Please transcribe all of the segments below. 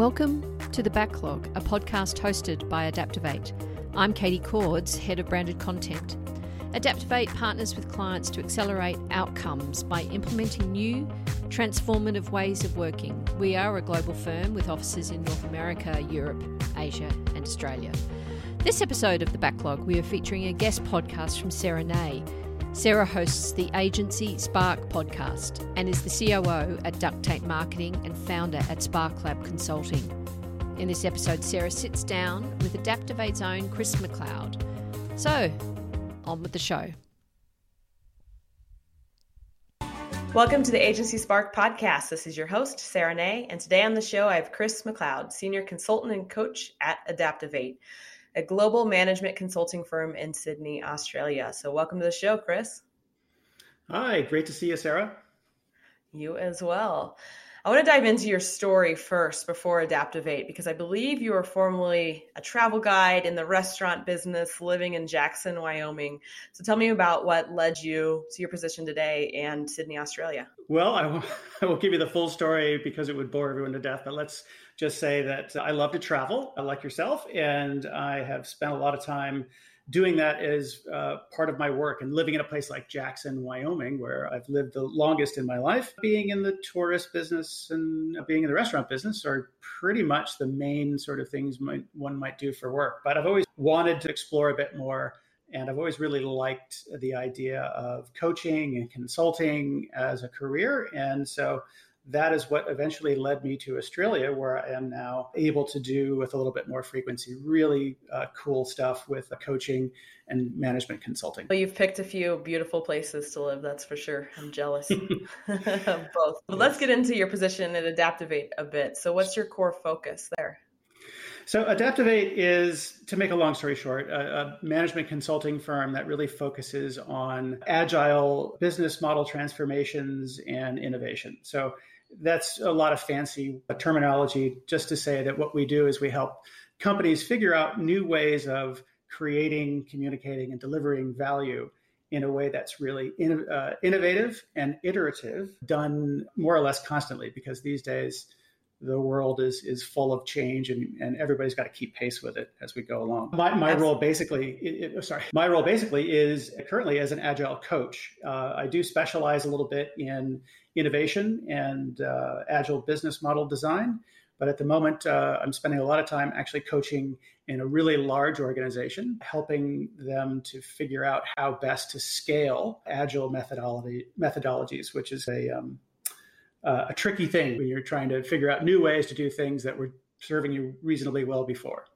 Welcome to The Backlog, a podcast hosted by Adaptovate. I'm Katie Cords, Head of Branded Content. Adaptovate partners with clients to accelerate outcomes by implementing new, transformative ways of working. We are a global firm with offices in North America, Europe, Asia, and Australia. This episode of The Backlog, we are featuring a guest podcast from Sara Nay. Sara hosts the Agency Spark podcast and is the COO at Duct Tape Marketing and founder at Spark Lab Consulting. In this episode, Sara sits down with Adaptovate's own Chris MacLeod. So, on with the show. Welcome to the Agency Spark podcast. This is your host, Sara Nay, and today on the show I have Chris MacLeod, Senior Consultant and Coach at Adaptovate a global management consulting firm in Sydney, Australia. So, welcome to the show, Chris. Hi, great to see you, Sara. You as well. I want to dive into your story first before Adaptovate because I believe you were formerly a travel guide in the restaurant business living in Jackson, Wyoming. So tell me about what led you to your position today in Sydney, Australia. Well, I will, I will give you the full story because it would bore everyone to death, but let's just say that I love to travel, like yourself, and I have spent a lot of time doing that as uh, part of my work and living in a place like Jackson, Wyoming, where I've lived the longest in my life. Being in the tourist business and being in the restaurant business are pretty much the main sort of things one might do for work. But I've always wanted to explore a bit more. And I've always really liked the idea of coaching and consulting as a career. And so that is what eventually led me to Australia, where I am now able to do with a little bit more frequency really uh, cool stuff with a coaching and management consulting. Well, you've picked a few beautiful places to live, that's for sure. I'm jealous of both. But let's get into your position at Adaptovate a bit. So, what's your core focus there? So, Adaptovate is, to make a long story short, a, a, management consulting firm that really focuses on agile business model transformations and innovation. So, that's a lot of fancy terminology just to say that what we do is we help companies figure out new ways of creating, communicating, and delivering value in a way that's really in, uh, innovative and iterative, done more or less constantly, because these days the world is is full of change and, and everybody's got to keep pace with it as we go along. My, my role basically, it, it, sorry, my role basically is currently as an agile coach. Uh, I do specialize a little bit in innovation and uh, agile business model design. But at the moment, uh, I'm spending a lot of time actually coaching in a really large organization, helping them to figure out how best to scale agile methodology methodologies, which is a um, uh, a tricky thing when you're trying to figure out new ways to do things that were serving you reasonably well before.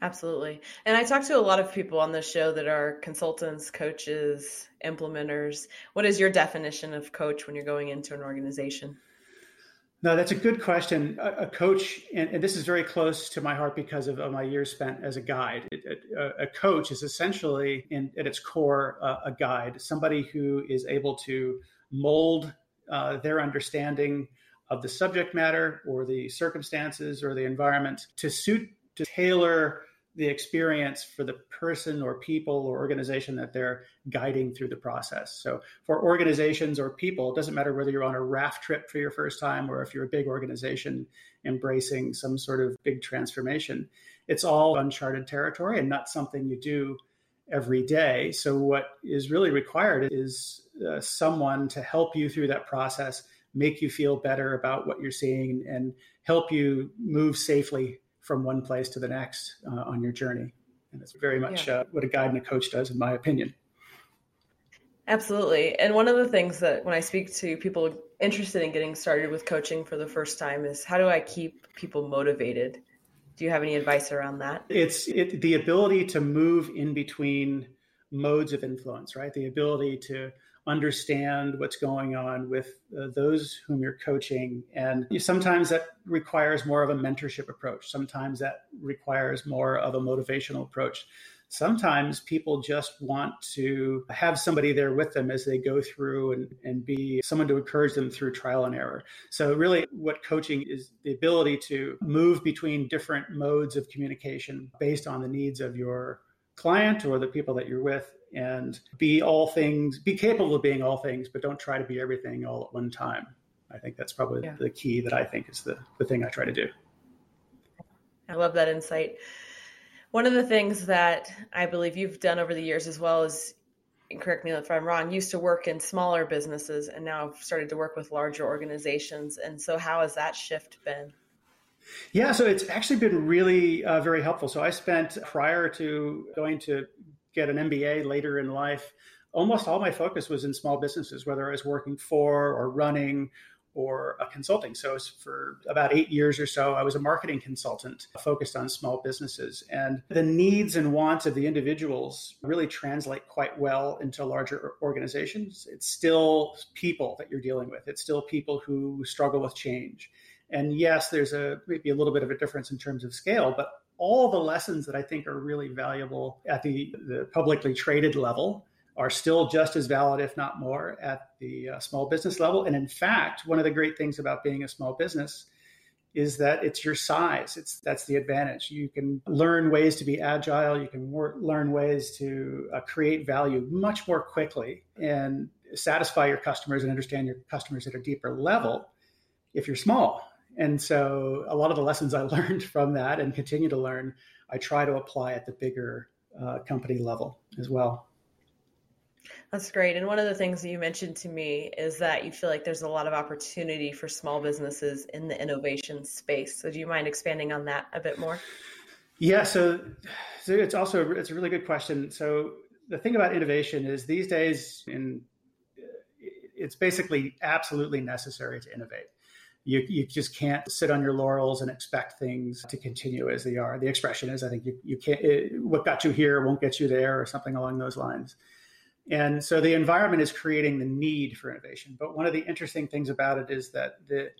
Absolutely. And I talk to a lot of people on this show that are consultants, coaches, implementers. What is your definition of coach when you're going into an organization? No, that's a good question. A, a coach, and, and, this is very close to my heart because of, of my years spent as a guide. It, it, a, a, coach is essentially, in, at its core, uh, a guide, somebody who is able to mold uh, their understanding of the subject matter or the circumstances or the environment to suit, to tailor the experience for the person or people or organization that they're guiding through the process. So for organizations or people, it doesn't matter whether you're on a raft trip for your first time or if you're a big organization embracing some sort of big transformation. It's all uncharted territory and not something you do every day. So what is really required is uh, someone to help you through that process, make you feel better about what you're seeing and help you move safely from one place to the next uh, on your journey. And it's very much yeah. uh, what a guide and a coach does, in my opinion. Absolutely. And one of the things that when I speak to people interested in getting started with coaching for the first time is how do I keep people motivated? Do you have any advice around that? It's it, the ability to move in between modes of influence, right? The ability to understand what's going on with uh, those whom you're coaching. And sometimes that requires more of a mentorship approach. Sometimes that requires more of a motivational approach. Sometimes people just want to have somebody there with them as they go through and, and be someone to encourage them through trial and error. So, really, what coaching is the ability to move between different modes of communication based on the needs of your client or the people that you're with and be all things, be capable of being all things, but don't try to be everything all at one time. I think that's probably yeah. the key that I think is the, the thing I try to do. I love that insight. One of the things that I believe you've done over the years as well is, correct me if I'm wrong, used to work in smaller businesses and now I've started to work with larger organizations. And so, how has that shift been? Yeah, so it's actually been really uh, very helpful. So I spent prior to going to get an MBA later in life, almost all my focus was in small businesses, whether I was working for or running or a consulting. So for about eight years or so, I was a marketing consultant focused on small businesses. And the needs and wants of the individuals really translate quite well into larger organizations. It's still people that you're dealing with, it's still people who struggle with change. And yes, there's a maybe a little bit of a difference in terms of scale, but all the lessons that I think are really valuable at the, the publicly traded level are still just as valid, if not more, at the uh, small business level. And in fact, one of the great things about being a small business is that it's your size. It's that's the advantage. You can learn ways to be agile. You can work, learn ways to uh, create value much more quickly and satisfy your customers and understand your customers at a deeper level if you're small. And so, a lot of the lessons I learned from that and continue to learn, I try to apply at the bigger uh, company level as well. That's great. And one of the things that you mentioned to me is that you feel like there's a lot of opportunity for small businesses in the innovation space. So do you mind expanding on that a bit more? Yeah, so, so it's also it's a really good question. So the thing about innovation is these days in it's basically absolutely necessary to innovate. You, you just can't sit on your laurels and expect things to continue as they are. The expression is, I think you, you can't, it, what got you here won't get you there, or something along those lines. And so the environment is creating the need for innovation. But one of the interesting things about it is that the,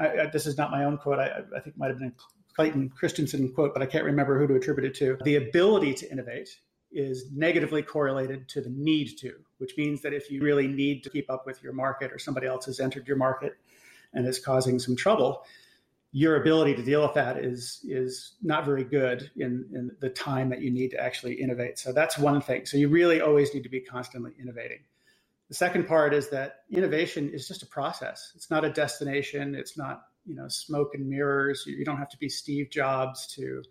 I, I, this is not my own quote. I, I think might have been Clayton Christensen quote, but I can't remember who to attribute it to. The ability to innovate is negatively correlated to the need to, which means that if you really need to keep up with your market or somebody else has entered your market and is causing some trouble, your ability to deal with that is is not very good in, in the time that you need to actually innovate. So that's one thing. So you really always need to be constantly innovating. The second part is that innovation is just a process. It's not a destination. It's not you know smoke and mirrors. You don't have to be Steve Jobs to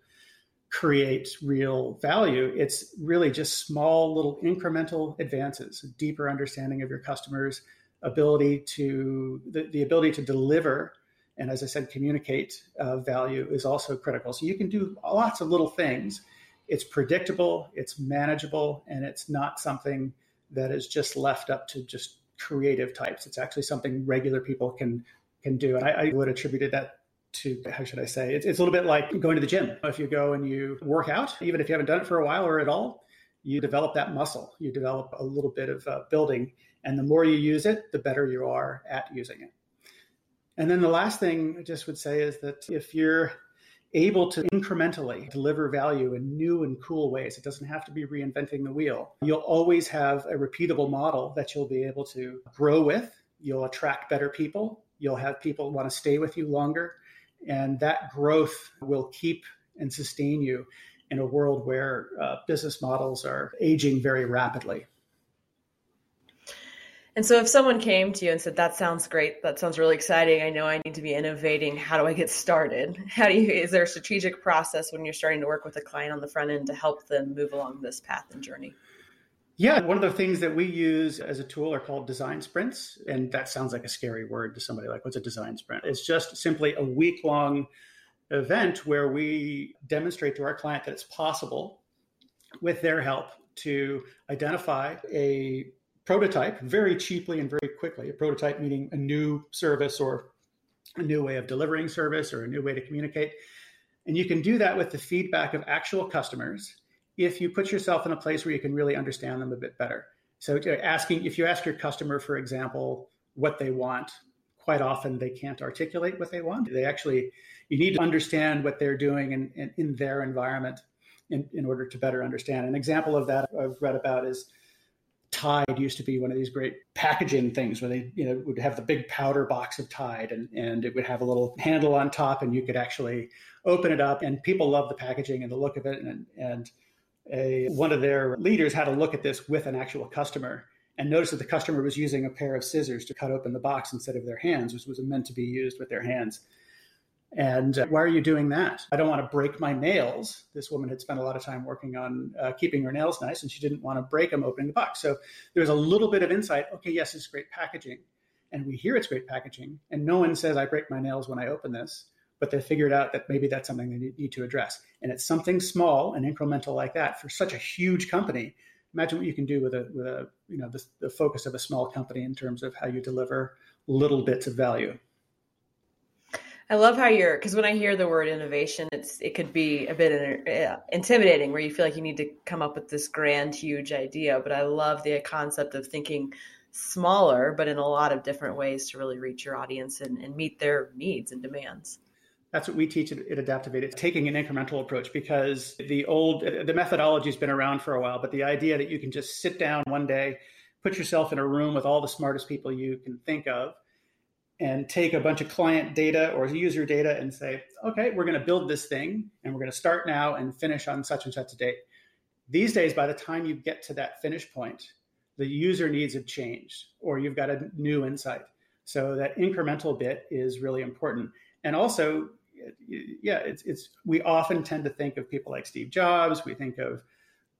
create real value. It's really just small little incremental advances, deeper understanding of your customers, ability to the, the ability to deliver and as I said, communicate uh, value is also critical. So you can do lots of little things. It's predictable, it's manageable, and it's not something that is just left up to just creative types. It's actually something regular people can can do. And I, I would attribute that to how should I say? It's, it's a little bit like going to the gym. If you go and you work out, even if you haven't done it for a while or at all, you develop that muscle. You develop a little bit of uh, building, and the more you use it, the better you are at using it. And then the last thing I just would say is that if you're able to incrementally deliver value in new and cool ways, it doesn't have to be reinventing the wheel. You'll always have a repeatable model that you'll be able to grow with. You'll attract better people. You'll have people want to stay with you longer. And that growth will keep and sustain you in a world where uh, business models are aging very rapidly. And so if someone came to you and said, that sounds great, that sounds really exciting. I know I need to be innovating. How do I get started? How do you, is there a strategic process when you're starting to work with a client on the front end to help them move along this path and journey? Yeah, one of the things that we use as a tool are called design sprints. And that sounds like a scary word to somebody like, what's a design sprint? It's just simply a week long event where we demonstrate to our client that it's possible with their help to identify a prototype very cheaply and very quickly. A prototype meaning a new service or a new way of delivering service or a new way to communicate. And you can do that with the feedback of actual customers if you put yourself in a place where you can really understand them a bit better. So uh, asking if you ask your customer, for example, what they want, quite often they can't articulate what they want. They actually you need to understand what they're doing in, in, in their environment in, in order to better understand. An example of that I've read about is Tide used to be one of these great packaging things where they, you know, would have the big powder box of Tide and, and it would have a little handle on top and you could actually open it up and people love the packaging and the look of it. And, and a, one of their leaders had a look at this with an actual customer and noticed that the customer was using a pair of scissors to cut open the box instead of their hands, which was meant to be used with their hands. And uh, why are you doing that? I don't want to break my nails. This woman had spent a lot of time working on uh, keeping her nails nice, and she didn't want to break them opening the box. So there's a little bit of insight. Okay, yes, it's great packaging, and we hear it's great packaging, and no one says I break my nails when I open this, but they figured out that maybe that's something they need to address. And it's something small and incremental like that for such a huge company. Imagine what you can do with a with a you know the, the focus of a small company in terms of how you deliver little bits of value. I love how you're because when I hear the word innovation, it's it could be a bit uh, intimidating, where you feel like you need to come up with this grand, huge idea. But I love the concept of thinking smaller, but in a lot of different ways to really reach your audience and, and meet their needs and demands. That's what we teach at, Adaptovate. It's taking an incremental approach because the old the methodology has been around for a while, but the idea that you can just sit down one day, put yourself in a room with all the smartest people you can think of and take a bunch of client data or user data and say, okay, we're going to build this thing and we're going to start now and finish on such and such a date. These days, by the time you get to that finish point, the user needs have changed or you've got a new insight. So that incremental bit is really important. And also, yeah, it's, it's we often tend to think of people like Steve Jobs, we think of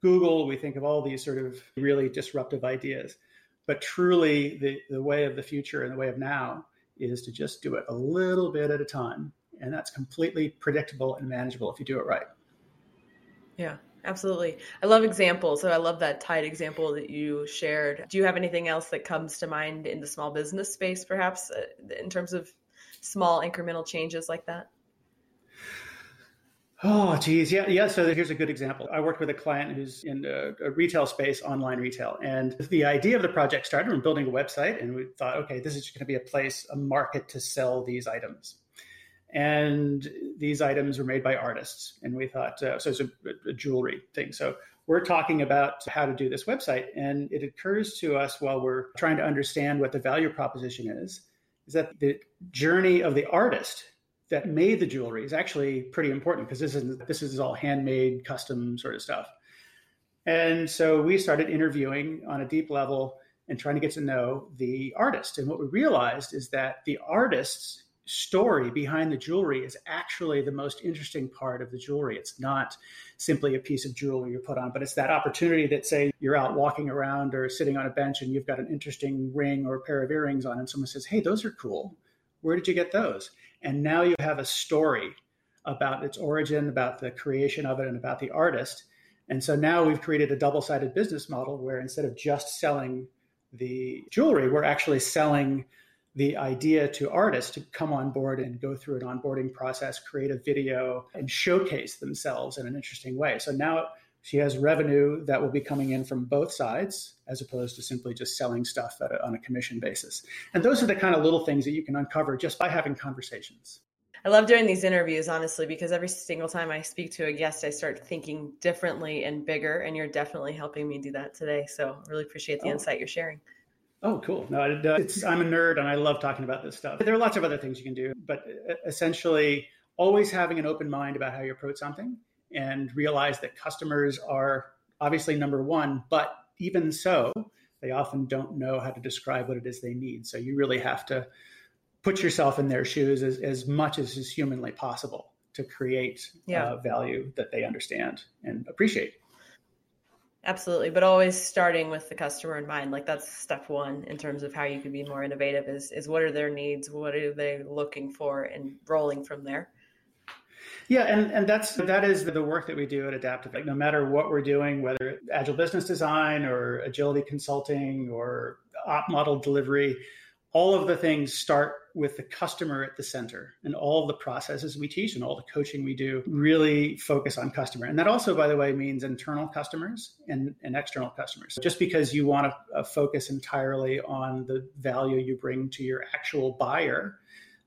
Google, we think of all these sort of really disruptive ideas. But truly, the, the way of the future and the way of now is to just do it a little bit at a time. And that's completely predictable and manageable if you do it right. Yeah, absolutely. I love examples. So I love that Tide example that you shared. Do you have anything else that comes to mind in the small business space, perhaps, uh, in terms of small incremental changes like that? Oh, geez. Yeah. Yeah. So here's a good example. I worked with a client who's in a, a, retail space, online retail. And the idea of the project started from building a website. And we thought, okay, this is going to be a place, a market to sell these items. And these items were made by artists. And we thought, uh, so it's a, a jewelry thing. So we're talking about how to do this website. And it occurs to us while we're trying to understand what the value proposition is, is that the journey of the artist that made the jewelry is actually pretty important because this is this is all handmade, custom sort of stuff. And so we started interviewing on a deep level and trying to get to know the artist. And what we realized is that the artist's story behind the jewelry is actually the most interesting part of the jewelry. It's not simply a piece of jewelry you put on, but it's that opportunity that, say, you're out walking around or sitting on a bench and you've got an interesting ring or a pair of earrings on, and someone says, Hey, those are cool. Where did you get those? And now you have a story about its origin, about the creation of it, and about the artist. And so now we've created a double sided business model where instead of just selling the jewelry, we're actually selling the idea to artists to come on board and go through an onboarding process, create a video, and showcase themselves in an interesting way. So now she has revenue that will be coming in from both sides as opposed to simply just selling stuff a, on a commission basis. And those are the kind of little things that you can uncover just by having conversations. I love doing these interviews, honestly, because every single time I speak to a guest, I start thinking differently and bigger. And you're definitely helping me do that today. So, really appreciate the oh. insight you're sharing. Oh, cool. No, uh, it's, I'm a nerd and I love talking about this stuff. There are lots of other things you can do, but uh, essentially, always having an open mind about how you approach something and realize that customers are obviously number one, but even so, they often don't know how to describe what it is they need. So you really have to put yourself in their shoes as, as much as is humanly possible to create yeah. uh, value that they understand and appreciate. Absolutely, but always starting with the customer in mind. Like that's step one in terms of how you can be more innovative. Is is what are their needs? What are they looking for, and rolling from there. Yeah, and, and that's that is the work that we do at Adaptive. Like no matter what we're doing, whether agile business design or agility consulting or op model delivery, all of the things start with the customer at the center and all the processes we teach and all the coaching we do really focus on customer and that also by the way means internal customers and, and external customers just because you want to uh, focus entirely on the value you bring to your actual buyer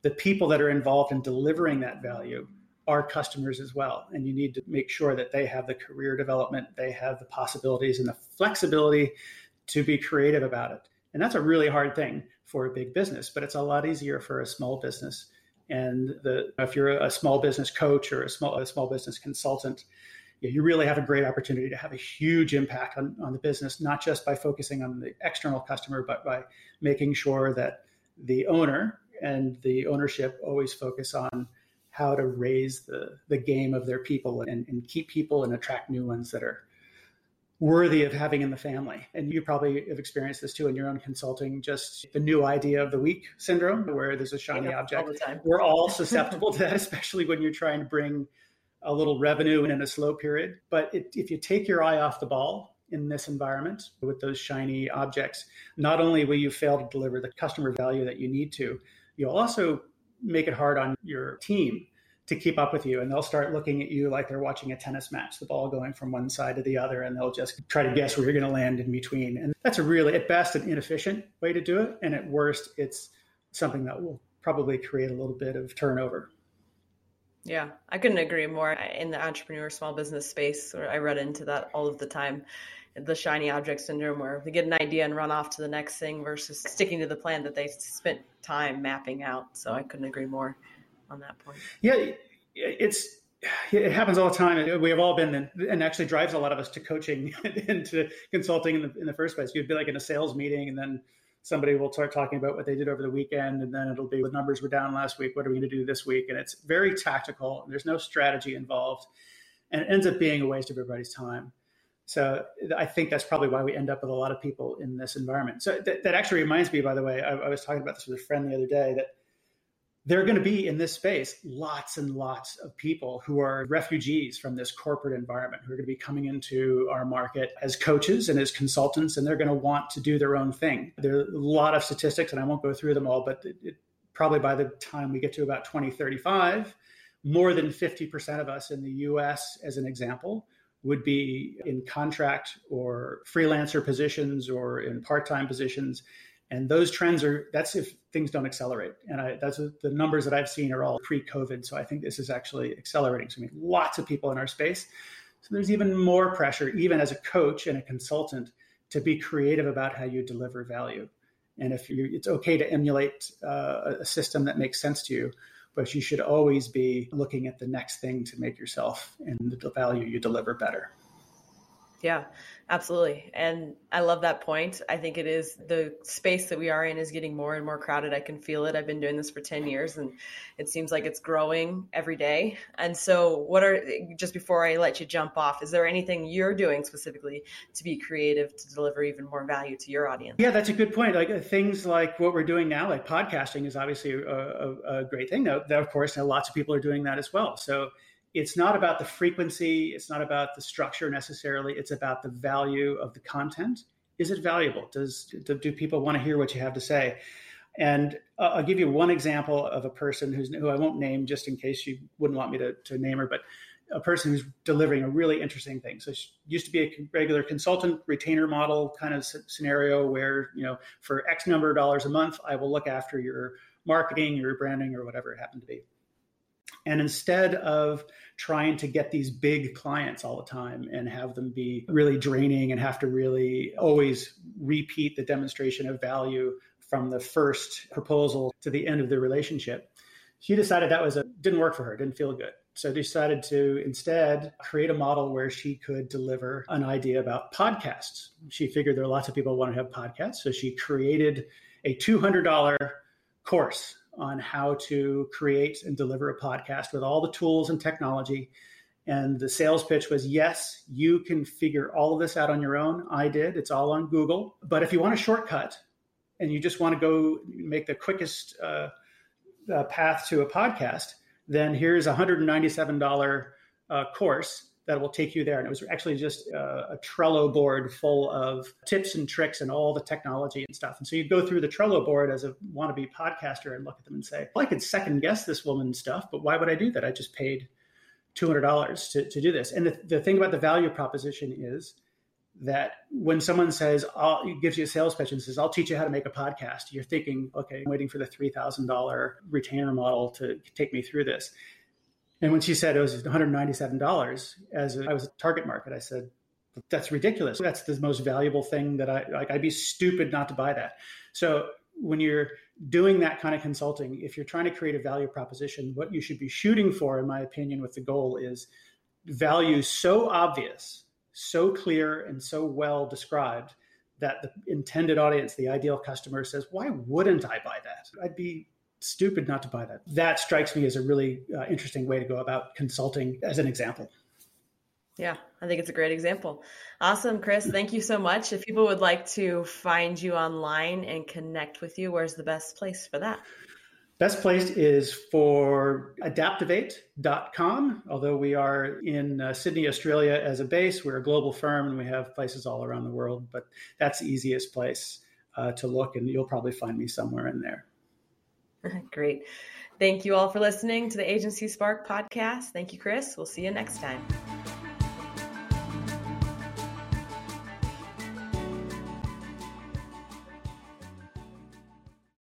the people that are involved in delivering that value our customers as well. And you need to make sure that they have the career development, they have the possibilities and the flexibility to be creative about it. And that's a really hard thing for a big business, but it's a lot easier for a small business. And the, if you're a small business coach or a small, a small business consultant, you really have a great opportunity to have a huge impact on, on the business, not just by focusing on the external customer, but by making sure that the owner and the ownership always focus on how to raise the, the game of their people and, and keep people and attract new ones that are worthy of having in the family. And you probably have experienced this too in your own consulting, just the new idea of the week syndrome, where there's a shiny yeah, object. All We're all susceptible to that, especially when you're trying to bring a little revenue and in a slow period. But it, if you take your eye off the ball in this environment with those shiny objects, not only will you fail to deliver the customer value that you need to, you'll also make it hard on your team to keep up with you. And they'll start looking at you like they're watching a tennis match the ball going from one side to the other and they'll just try to guess where you're going to land in between. And that's a really at best an inefficient way to do it. And at worst it's something that will probably create a little bit of turnover. Yeah i couldn't agree more. In the entrepreneur small business space where i run into that all of the time the shiny object syndrome where they get an idea and run off to the next thing versus sticking to the plan that they spent time mapping out so i couldn't agree more on that point. Yeah, it's it happens all the time. We have all been, and actually drives a lot of us to coaching and to consulting in the, in the first place. You'd be like in a sales meeting, and then somebody will start talking about what they did over the weekend, and then it'll be the numbers were down last week. What are we going to do this week? And it's very tactical. There's no strategy involved, and it ends up being a waste of everybody's time. So I think that's probably why we end up with a lot of people in this environment. So that, that actually reminds me, by the way, I, I was talking about this with a friend the other day that there are going to be in this space lots and lots of people who are refugees from this corporate environment who are going to be coming into our market as coaches and as consultants, and they're going to want to do their own thing. There are a lot of statistics, and I won't go through them all, but it, it, probably by the time we get to about 2035, more than 50% of us in the US, as an example, would be in contract or freelancer positions or in part time positions. And those trends are that's if things don't accelerate. And I, that's the numbers that i've seen are all pre-covid. So i think this is actually accelerating. So i mean lots of people in our space. So there's even more pressure even as a coach and a consultant to be creative about how you deliver value. And if you it's okay to emulate uh, a system that makes sense to you but you should always be looking at the next thing to make yourself and the value you deliver better yeah, absolutely. And I love that point. I think it is the space that we are in is getting more and more crowded. I can feel it. I've been doing this for 10 years and it seems like it's growing every day. And so, what are just before I let you jump off, is there anything you're doing specifically to be creative to deliver even more value to your audience? Yeah, that's a good point. Like uh, things like what we're doing now, like podcasting is obviously a, a, a great thing. Now, of course, lots of people are doing that as well. So, it's not about the frequency, it's not about the structure necessarily, it's about the value of the content. Is it valuable? Does do, do people want to hear what you have to say? And uh, I'll give you one example of a person who's who I won't name just in case you wouldn't want me to, to name her, but a person who's delivering a really interesting thing. So she used to be a regular consultant retainer model kind of scenario where, you know, for X number of dollars a month, I will look after your marketing, your branding, or whatever it happened to be. And instead of trying to get these big clients all the time and have them be really draining and have to really always repeat the demonstration of value from the first proposal to the end of the relationship, she decided that was a didn't work for her, didn't feel good. So decided to instead create a model where she could deliver an idea about podcasts. She figured there are lots of people who want to have podcasts. So she created a $200 course on how to create and deliver a podcast with all the tools and technology. And the sales pitch was yes, you can figure all of this out on your own. I did. It's all on Google. But if you want a shortcut and you just want to go make the quickest uh, uh, path to a podcast, then here's a $197 uh, course that will take you there. And it was actually just a, a, Trello board full of tips and tricks and all the technology and stuff. And so you go through the Trello board as a wannabe podcaster and look at them and say, well, I could second guess this woman's stuff, but why would I do that? I just paid $200 to, to do this. And the, the thing about the value proposition is that when someone says, I'll, gives you a sales pitch and says, I'll teach you how to make a podcast, you're thinking, okay, I'm waiting for the $3,000 retainer model to take me through this. And when she said it was $197 as a, I was a target market, I said, that's ridiculous. That's the most valuable thing that I like. I'd be stupid not to buy that. So when you're doing that kind of consulting, if you're trying to create a value proposition, what you should be shooting for, in my opinion, with the goal is value so obvious, so clear, and so well described that the intended audience, the ideal customer, says, Why wouldn't I buy that? I'd be stupid not to buy that. That strikes me as a really uh, interesting way to go about consulting as an example. Yeah, I think it's a great example. Awesome, Chris. Thank you so much. If people would like to find you online and connect with you, where's the best place for that? Best place is for adaptovate.com. Although we are in uh, Sydney, Australia as a base, we're a global firm and we have places all around the world, but that's the easiest place uh, to look, and you'll probably find me somewhere in there. Great. Thank you all for listening to the Agency Spark podcast. Thank you, Chris. We'll see you next time.